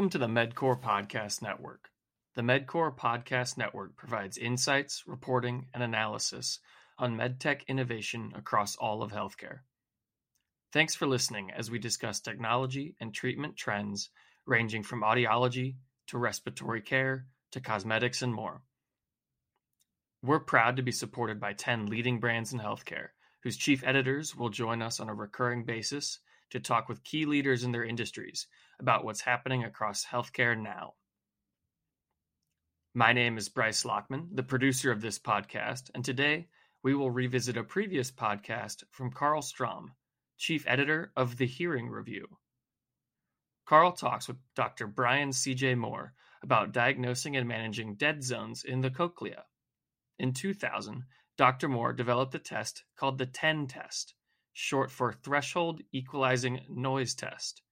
Welcome to the MedQor Podcast Network. The MedQor Podcast Network provides insights, reporting, and analysis on medtech innovation across all of healthcare. Thanks for listening as we discuss technology and treatment trends ranging from audiology to respiratory care to cosmetics and more. We're proud to be supported by 10 leading brands in healthcare, whose chief editors will join us on a recurring basis to talk with key leaders in their industries about what's happening across healthcare now. My name is Bryce Lockman, the producer of this podcast, and today we will revisit a previous podcast from Karl Strom, chief editor of The Hearing Review. Karl talks with Dr. Brian C.J. Moore about diagnosing and managing dead zones in the cochlea. In 2000, Dr. Moore developed a test called the TEN test, short for Threshold Equalizing Noise Test.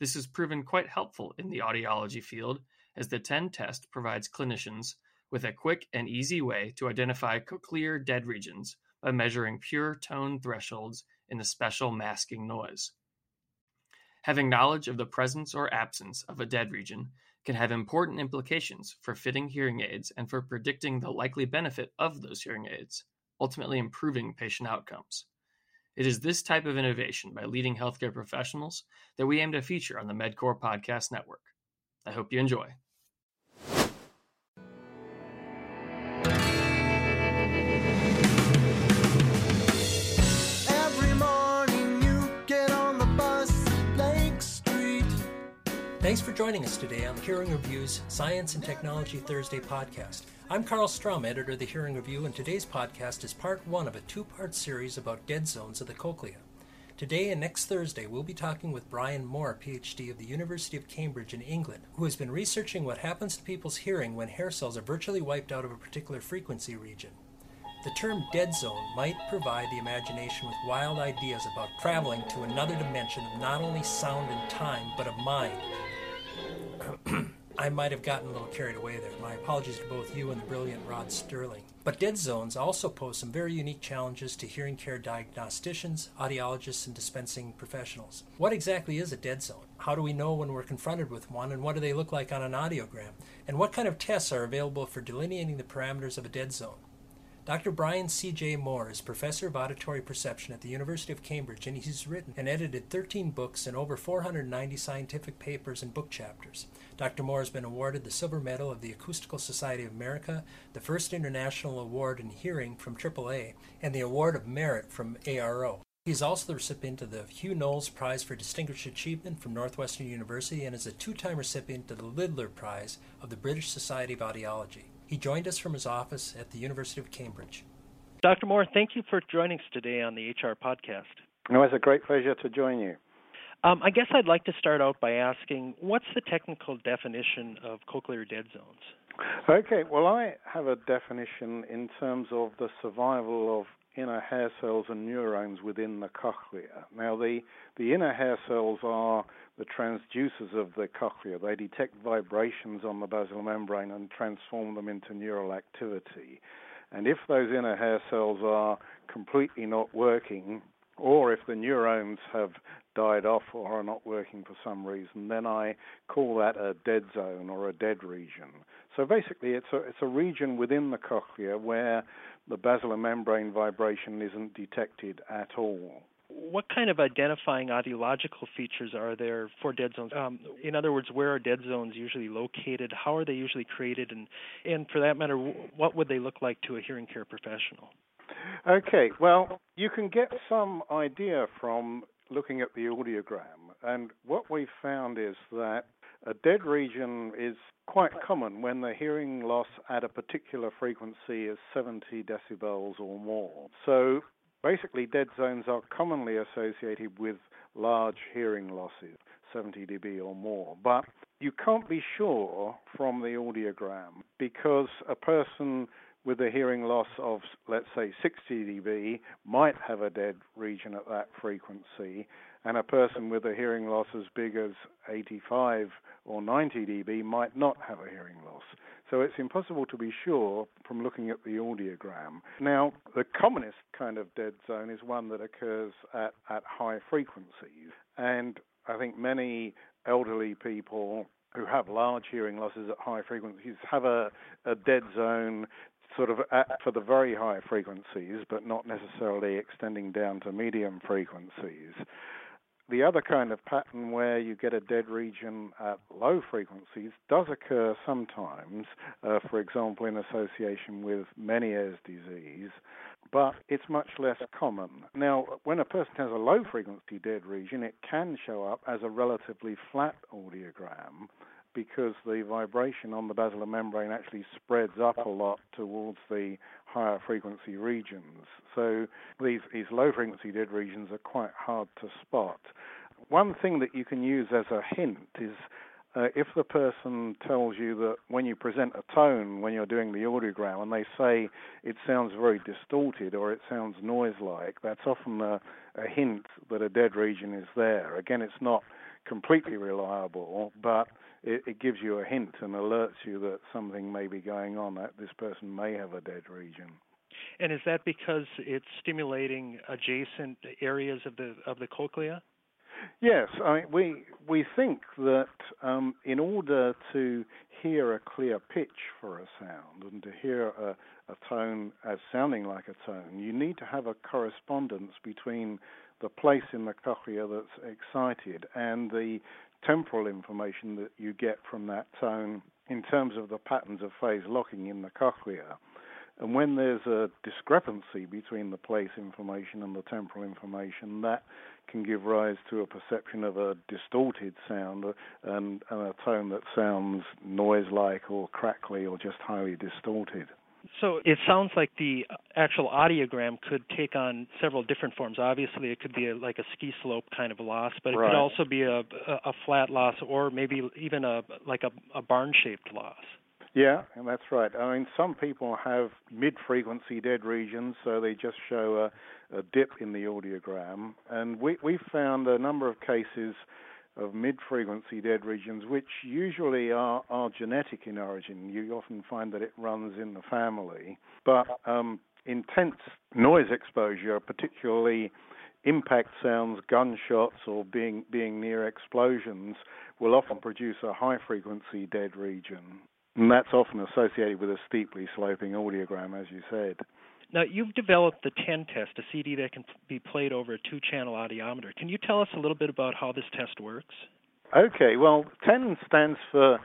This has proven quite helpful in the audiology field as the TEN test provides clinicians with a quick and easy way to identify cochlear dead regions by measuring pure tone thresholds in a special masking noise. Having knowledge of the presence or absence of a dead region can have important implications for fitting hearing aids and for predicting the likely benefit of those hearing aids, ultimately improving patient outcomes. It is this type of innovation by leading healthcare professionals that we aim to feature on the MedQor Podcast Network. I hope you enjoy. Thanks for joining us today on the Hearing Review's Science and Technology Thursday podcast. I'm Karl Strom, editor of the Hearing Review, and today's podcast is part one of a two part series about dead zones of the cochlea. Today and next Thursday, we'll be talking with Brian Moore, PhD of the University of Cambridge in England, who has been researching what happens to people's hearing when hair cells are virtually wiped out of a particular frequency region. The term dead zone might provide the imagination with wild ideas about traveling to another dimension of not only sound and time, but of mind. I might have gotten a little carried away there. My apologies to both you and the brilliant Rod Serling. But dead zones also pose some very unique challenges to hearing care diagnosticians, audiologists, and dispensing professionals. What exactly is a dead zone? How do we know when we're confronted with one, and what do they look like on an audiogram? And what kind of tests are available for delineating the parameters of a dead zone? Dr. Brian C.J. Moore is professor of auditory perception at the University of Cambridge, and he's written and edited 13 books and over 490 scientific papers and book chapters. Dr. Moore has been awarded the Silver Medal of the Acoustical Society of America, the first international award in hearing from AAA, and the Award of Merit from ARO. He is also the recipient of the Hugh Knowles Prize for Distinguished Achievement from Northwestern University and is a two time recipient of the Littler Prize of the British Society of Audiology. He joined us from his office at the University of Cambridge. Dr. Moore, thank you for joining us today on the HR podcast. It was a great pleasure to join you. Um, I guess I'd like to start out by asking what's the technical definition of cochlear dead zones? Okay, well, I have a definition in terms of the survival of inner hair cells and neurons within the cochlea. Now, the, the inner hair cells are the transducers of the cochlea. They detect vibrations on the basilar membrane and transform them into neural activity. And if those inner hair cells are completely not working, or if the neurons have died off or are not working for some reason, then I call that a dead zone or a dead region. So basically, it's a it's a region within the cochlea where the basilar membrane vibration isn't detected at all. What kind of identifying audiological features are there for dead zones? Um, in other words, where are dead zones usually located? How are they usually created? And, and for that matter, what would they look like to a hearing care professional? Okay, well, you can get some idea from looking at the audiogram. And what we found is that a dead region is quite common when the hearing loss at a particular frequency is 70 decibels or more. So basically, dead zones are commonly associated with large hearing losses, 70 dB or more. But you can't be sure from the audiogram because a person with a hearing loss of, let's say, 60 dB might have a dead region at that frequency, and a person with a hearing loss as big as 85 or 90 dB might not have a hearing loss. So it's impossible to be sure from looking at the audiogram. Now, the commonest kind of dead zone is one that occurs at, at high frequencies, and I think many elderly people who have large hearing losses at high frequencies have a, a dead zone sort of at, for the very high frequencies, but not necessarily extending down to medium frequencies. The other kind of pattern where you get a dead region at low frequencies does occur sometimes, uh, for example, in association with Meniere's disease, but it's much less common. Now, when a person has a low frequency dead region, it can show up as a relatively flat audiogram because the vibration on the basilar membrane actually spreads up a lot towards the higher frequency regions. So these, these low frequency dead regions are quite hard to spot. One thing that you can use as a hint is uh, if the person tells you that when you present a tone when you're doing the audiogram and they say it sounds very distorted or it sounds noise like, that's often a, a hint that a dead region is there. Again, it's not completely reliable, but it, it, gives you a hint and alerts you that something may be going on, that this person may have a dead region. And is that because it's stimulating adjacent areas of the of the cochlea? Yes, I mean, we we think that um, in order to hear a clear pitch for a sound and to hear a, a tone as sounding like a tone, you need to have a correspondence between the place in the cochlea that's excited and the temporal information that you get from that tone in terms of the patterns of phase locking in the cochlea. And when there's a discrepancy between the place information and the temporal information, that can give rise to a perception of a distorted sound uh, and, and a tone that sounds noise like or crackly or just highly distorted. So it sounds like the actual audiogram could take on several different forms. Obviously, it could be a, like a ski slope kind of loss, but it right. could also be a, a, flat loss, or maybe even a like a, a barn-shaped loss. Yeah, and that's right. I mean, some people have mid-frequency dead regions, so they just show a, a dip in the audiogram, and we we found a number of cases of mid-frequency dead regions, which usually are, are genetic in origin. You often find that it runs in the family, but um, intense noise exposure, particularly impact sounds, gunshots, or being being near explosions, will often produce a high-frequency dead region, and that's often associated with a steeply sloping audiogram, as you said. Now, you've developed the TEN test, a CD that can be played over a two channel audiometer. Can you tell us a little bit about how this test works? Okay, well, TEN stands for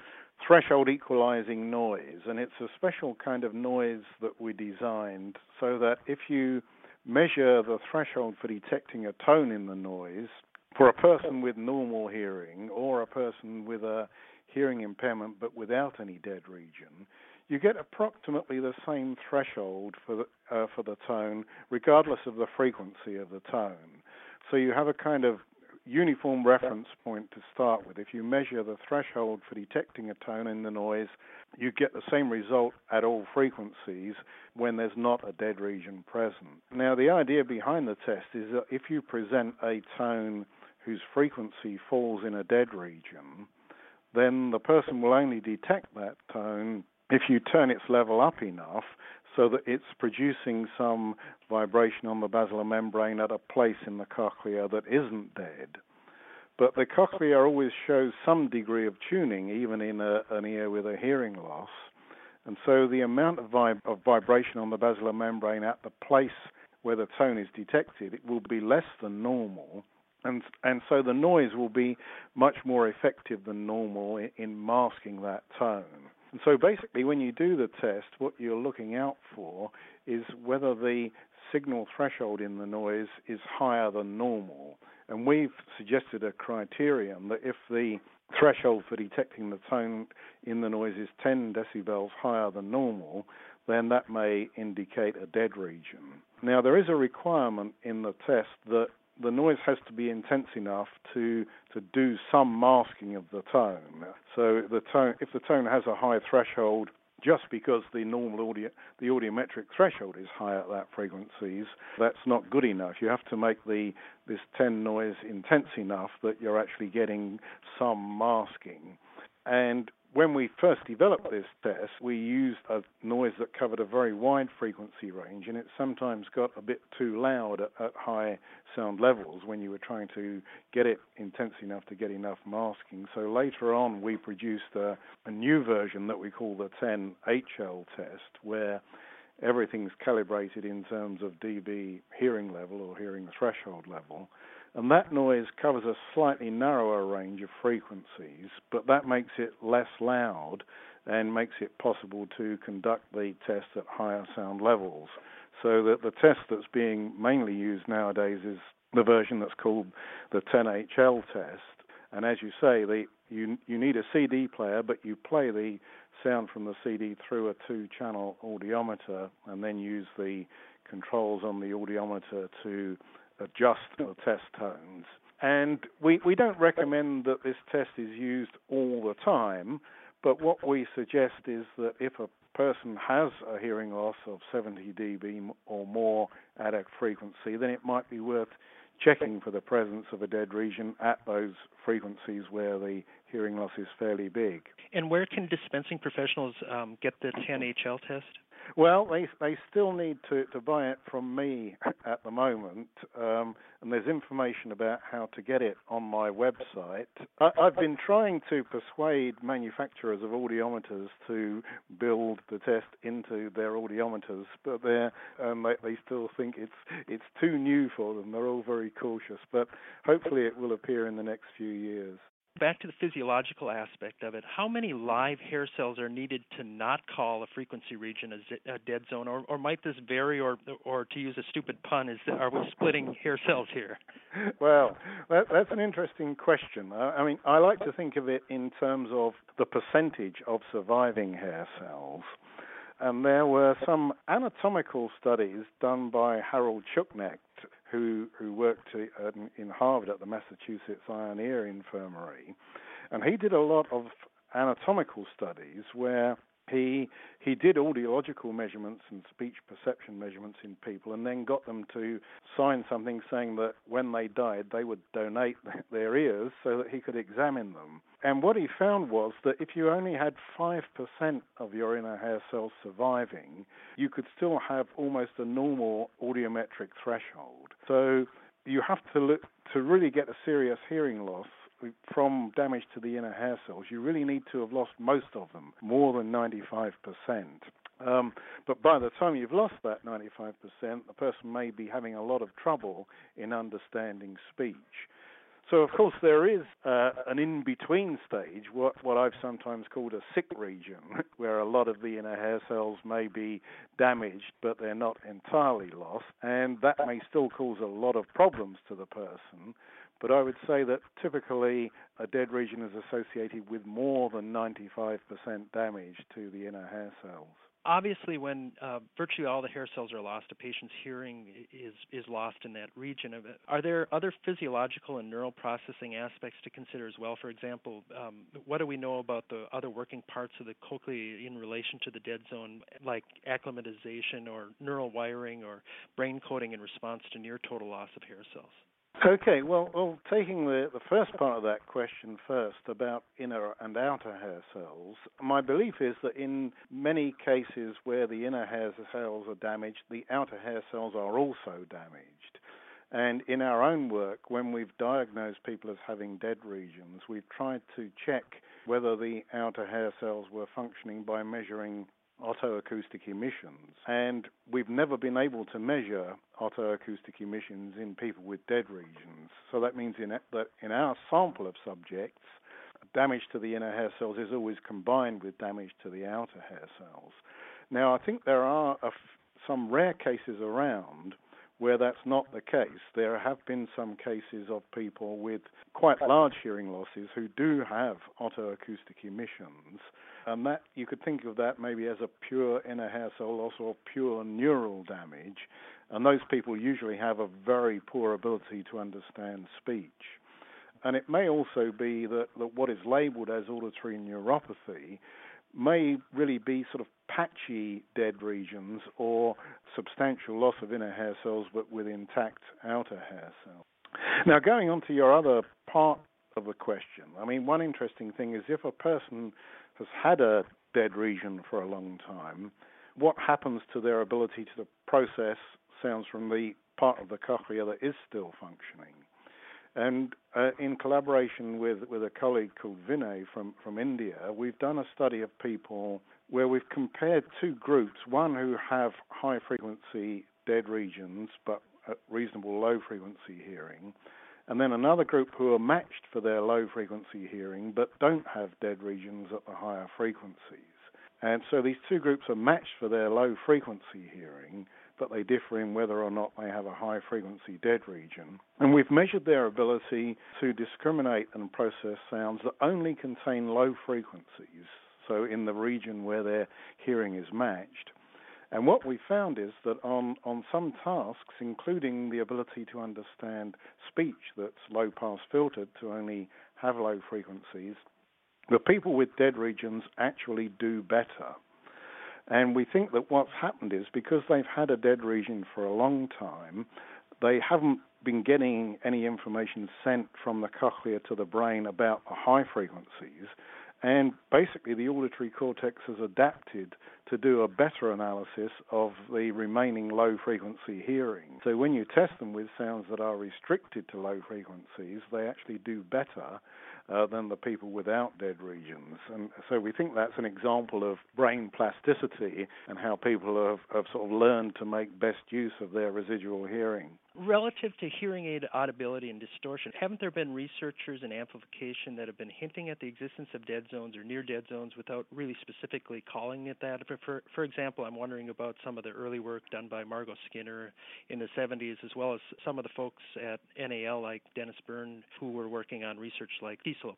threshold equalizing noise, and it's a special kind of noise that we designed so that if you measure the threshold for detecting a tone in the noise, for a person with normal hearing or a person with a hearing impairment but without any dead region, you get approximately the same threshold for the, uh, for the tone, regardless of the frequency of the tone. So you have a kind of uniform reference point to start with. If you measure the threshold for detecting a tone in the noise, you get the same result at all frequencies when there's not a dead region present. Now, the idea behind the test is that if you present a tone whose frequency falls in a dead region, then the person will only detect that tone if you turn its level up enough so that it's producing some vibration on the basilar membrane at a place in the cochlea that isn't dead. But the cochlea always shows some degree of tuning, even in a, an ear with a hearing loss. And so the amount of, vib- of vibration on the basilar membrane at the place where the tone is detected it will be less than normal. And, and so the noise will be much more effective than normal in, in masking that tone. And so basically, when you do the test, what you're looking out for is whether the signal threshold in the noise is higher than normal. And we've suggested a criterion that if the threshold for detecting the tone in the noise is 10 decibels higher than normal, then that may indicate a dead region. Now, there is a requirement in the test that the noise has to be intense enough to to do some masking of the tone. So the tone, if the tone has a high threshold, just because the normal audio the audiometric threshold is high at that frequencies, that's not good enough. You have to make the this TEN noise intense enough that you're actually getting some masking. And when we first developed this test, we used a noise that covered a very wide frequency range, and it sometimes got a bit too loud at, at high sound levels when you were trying to get it intense enough to get enough masking. So later on, we produced a, a new version that we call the TEN(HL) test, where everything's calibrated in terms of dB hearing level or hearing threshold level. And that noise covers a slightly narrower range of frequencies, but that makes it less loud and makes it possible to conduct the test at higher sound levels. So that the test that's being mainly used nowadays is the version that's called the TEN(HL) test. And as you say, the, you you need a CD player, but you play the sound from the CD through a two-channel audiometer, and then use the controls on the audiometer to adjust the test tones. And we, we don't recommend that this test is used all the time, but what we suggest is that if a person has a hearing loss of 70 dB or more at a frequency, then it might be worth checking for the presence of a dead region at those frequencies where the hearing loss is fairly big. And where can dispensing professionals um, get the TEN(HL) test? Well, they they still need to, to buy it from me at the moment, um, and there's information about how to get it on my website. I, have been trying to persuade manufacturers of audiometers to build the test into their audiometers, but they're, um, they, they still think it's it's too new for them. They're all very cautious, but hopefully it will appear in the next few years back to the physiological aspect of it, how many live hair cells are needed to not call a frequency region a, a dead zone, or, or might this vary, or, or to use a stupid pun, is are we splitting hair cells here? Well, that, that's an interesting question. I, I mean, I like to think of it in terms of the percentage of surviving hair cells. And there were some anatomical studies done by Harold Schuknecht who who worked um, in Harvard at the Massachusetts and Ear Infirmary, and he did a lot of anatomical studies where he he did audiological measurements and speech perception measurements in people, and then got them to sign something saying that when they died, they would donate their ears so that he could examine them. And what he found was that if you only had five percent of your inner hair cells surviving, you could still have almost a normal audiometric threshold. So you have to look to really get a serious hearing loss from damage to the inner hair cells, you really need to have lost most of them, more than 95%. Um, but by the time you've lost that 95%, the person may be having a lot of trouble in understanding speech. So, of course, there is uh, an in between stage, what, what I've sometimes called a sick region, where a lot of the inner hair cells may be damaged, but they're not entirely lost. And that may still cause a lot of problems to the person. But I would say that typically a dead region is associated with more than 95% damage to the inner hair cells. Obviously, when uh, virtually all the hair cells are lost, a patient's hearing is is lost in that region. of it. Are there other physiological and neural processing aspects to consider as well? For example, um, what do we know about the other working parts of the cochlea in relation to the dead zone, like acclimatization or neural wiring or brain coding in response to near total loss of hair cells? Okay, well, well, taking the, the first part of that question first about inner and outer hair cells, my belief is that in many cases where the inner hair cells are damaged, the outer hair cells are also damaged. And in our own work, when we've diagnosed people as having dead regions, we've tried to check whether the outer hair cells were functioning by measuring otoacoustic emissions. And we've never been able to measure otoacoustic emissions in people with dead regions. So that means in, that in our sample of subjects, damage to the inner hair cells is always combined with damage to the outer hair cells. Now, I think there are some rare cases around where that's not the case. There have been some cases of people with quite large hearing losses who do have otoacoustic emissions Uh, and that you could think of that maybe as a pure inner hair cell loss or pure neural damage. And those people usually have a very poor ability to understand speech. And it may also be that, that what is labeled as auditory neuropathy may really be sort of patchy dead regions or substantial loss of inner hair cells but with intact outer hair cells. Now, going on to your other part of the question, I mean, one interesting thing is if a person has had a dead region for a long time, what happens to their ability to process sounds from the part of the cochlea that is still functioning. And uh, in collaboration with, with a colleague called Vinay from, from India, we've done a study of people where we've compared two groups one who have high frequency dead regions but reasonable low frequency hearing, and then another group who are matched for their low frequency hearing but don't have dead regions at the higher frequencies. And so these two groups are matched for their low frequency hearing, but they differ in whether or not they have a high frequency dead region. And we've measured their ability to discriminate and process sounds that only contain low frequencies, so in the region where their hearing is matched. And what we found is that on, on some tasks, including the ability to understand speech that's low pass filtered to only have low frequencies, the people with dead regions actually do better. And we think that what's happened is because they've had a dead region for a long time, they haven't been getting any information sent from the cochlea to the brain about the high frequencies. And basically, the auditory cortex has adapted to do a better analysis of the remaining low frequency hearing. So, when you test them with sounds that are restricted to low frequencies, they actually do better uh, than the people without dead regions. And so we think that's an example of brain plasticity and how people have, have sort of learned to make best use of their residual hearing. Relative to hearing aid audibility and distortion, haven't there been researchers in amplification that have been hinting at the existence of dead zones or near dead zones without really specifically calling it that? For, for example, I'm wondering about some of the early work done by Margot Skinner in the 70s, as well as some of the folks at NAL like Dennis Byrne who were working on research like T-slope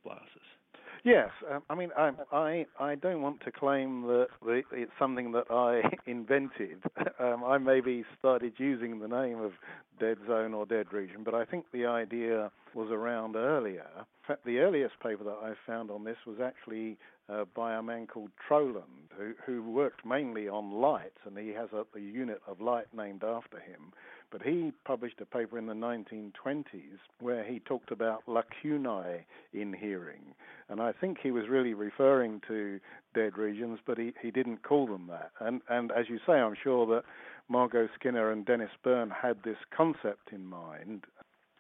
Yes, um, I mean I, I I don't want to claim that it's something that I invented. Um, I maybe started using the name of dead zone or dead region, but I think the idea was around earlier. In fact, the earliest paper that I found on this was actually uh, by a man called Troland, who, who worked mainly on light, and he has a, a unit of light named after him. But he published a paper in the 1920s where he talked about lacunae in hearing. And I think he was really referring to dead regions, but he, he didn't call them that. And, and as you say, I'm sure that Margot Skinner and Dennis Byrne had this concept in mind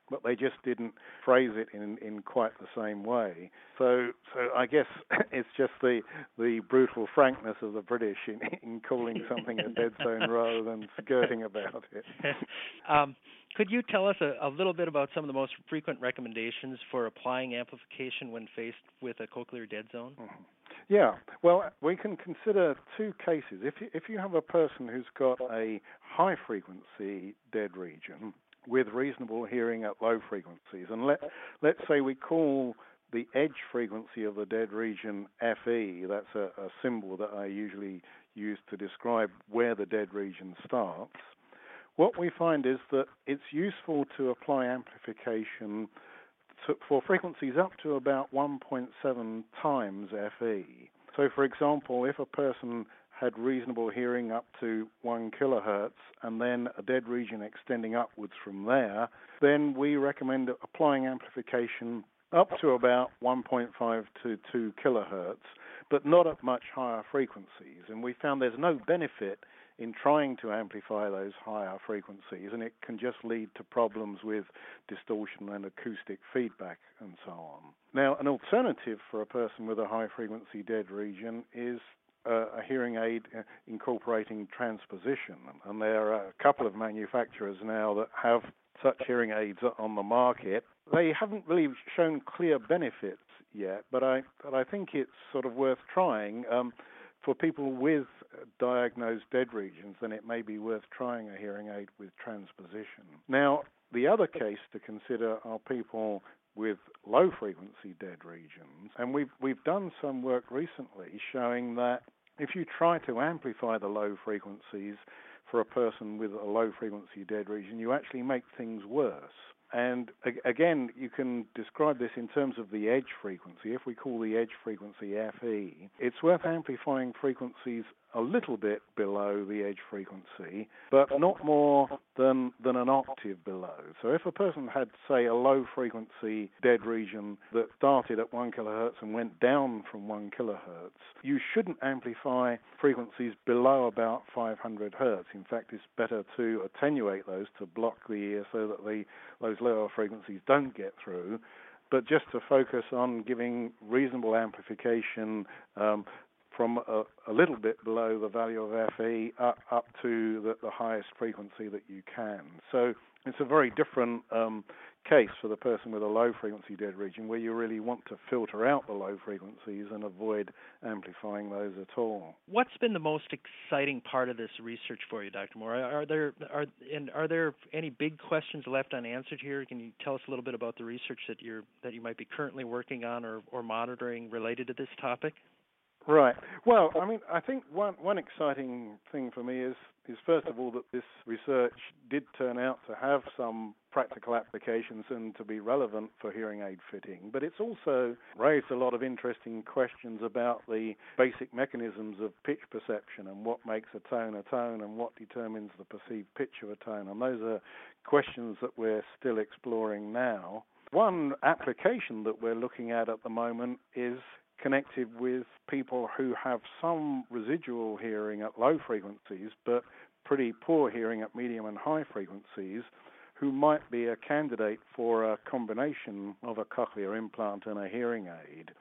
but they just didn't phrase it in in quite the same way. So so I guess it's just the the brutal frankness of the British in, in calling something a dead zone rather than skirting about it. um, could you tell us a, a, little bit about some of the most frequent recommendations for applying amplification when faced with a cochlear dead zone? Mm-hmm. Yeah, well, we can consider two cases. If you, if you have a person who's got a high frequency dead region, with reasonable hearing at low frequencies. And let let's say we call the edge frequency of the dead region FE. That's a, a symbol that I usually use to describe where the dead region starts. What we find is that it's useful to apply amplification to, for frequencies up to about 1.7 times FE. So, for example, if a person had reasonable hearing up to 1 kilohertz and then a dead region extending upwards from there, then we recommend applying amplification up to about 1.5 to 2 kilohertz, but not at much higher frequencies. And we found there's no benefit in trying to amplify those higher frequencies, and it can just lead to problems with distortion and acoustic feedback and so on. Now, an alternative for a person with a high frequency dead region is a hearing aid uh, incorporating transposition, and there are a couple of manufacturers now that have such hearing aids on the market. They haven't really shown clear benefits yet, but I but I think it's sort of worth trying. Um, for people with diagnosed dead regions, then it may be worth trying a hearing aid with transposition. Now, the other case to consider are people with low frequency dead regions, and we've we've done some work recently showing that if you try to amplify the low frequencies for a person with a low frequency dead region, you actually make things worse. And again, you can describe this in terms of the edge frequency. If we call the edge frequency FE, it's worth amplifying frequencies a little bit below the edge frequency, but not more than than an octave below. So if a person had, say, a low frequency dead region that started at one kilohertz and went down from one kilohertz, you shouldn't amplify frequencies below about 500 hertz. In fact, it's better to attenuate those to block the ear so that the those lower frequencies don't get through but just to focus on giving reasonable amplification um, from a, a, little bit below the value of FE up, up to the, the, highest frequency that you can. So it's a very different um, case for the person with a low frequency dead region where you really want to filter out the low frequencies and avoid amplifying those at all. What's been the most exciting part of this research for you, Dr. Moore? Are there are and are there any big questions left unanswered here? Can you tell us a little bit about the research that you're that you might be currently working on or, or monitoring related to this topic? Right. Well, I mean, I think one one exciting thing for me is is first of all that this research did turn out to have some practical applications and to be relevant for hearing aid fitting, but it's also raised a lot of interesting questions about the basic mechanisms of pitch perception and what makes a tone a tone and what determines the perceived pitch of a tone. And those are questions that we're still exploring now. One application that we're looking at at the moment is connected with people who have some residual hearing at low frequencies, but pretty poor hearing at medium and high frequencies, who might be a candidate for a combination of a cochlear implant and a hearing aid.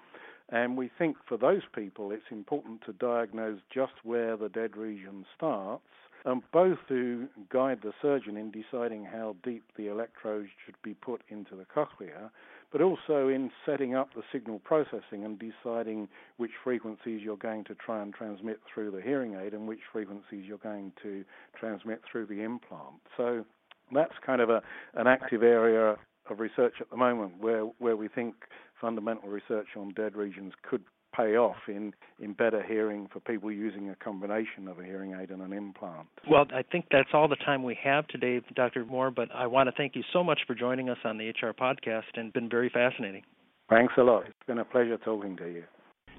And we think for those people, it's important to diagnose just where the dead region starts, and both to guide the surgeon in deciding how deep the electrodes should be put into the cochlea, but also in setting up the signal processing and deciding which frequencies you're going to try and transmit through the hearing aid and which frequencies you're going to transmit through the implant. So that's kind of a, an active area of research at the moment where, where we think fundamental research on dead regions could pay off in, in better hearing for people using a combination of a hearing aid and an implant. Well, I think that's all the time we have today, Dr. Moore, but I want to thank you so much for joining us on the HR podcast and been very fascinating. Thanks a lot. It's been a pleasure talking to you.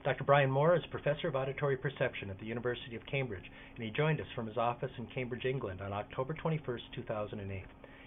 Dr. Brian Moore is Professor of Auditory Perception at the University of Cambridge, and he joined us from his office in Cambridge, England on October 21, 2008.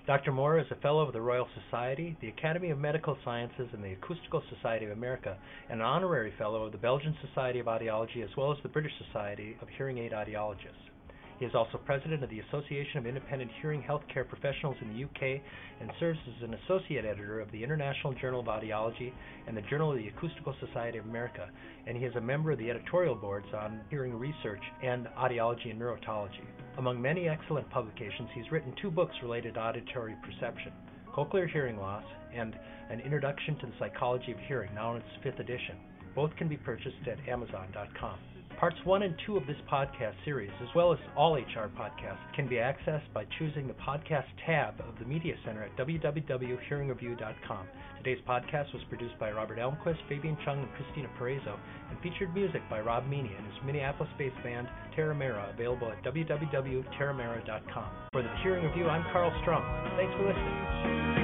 Dr. Moore is a Fellow of the Royal Society, the Academy of Medical Sciences, and the Acoustical Society of America, and an Honorary Fellow of the Belgian Society of Audiology as well as the British Society of Hearing Aid Audiologists. He is also president of the Association of Independent Hearing Healthcare Professionals in the UK and serves as an associate editor of the International Journal of Audiology and the Journal of the Acoustical Society of America, and he is a member of the editorial boards on hearing research and audiology and neurotology. Among many excellent publications, he's written two books related to auditory perception Cochlear Hearing Loss and An Introduction to the Psychology of Hearing, now in its fifth edition. Both can be purchased at Amazon.com. Parts 1 and 2 of this podcast series, as well as all HR podcasts, can be accessed by choosing the podcast tab of the Media Center at www.hearingreview.com. Today's podcast was produced by Robert Elmquist, Fabian Chung, and Christina Parezo, and featured music by Rob Meany and his Minneapolis-based band Terra Mera, available at www.terramera.com. For the Hearing Review, I'm Karl Strom. Thanks for listening.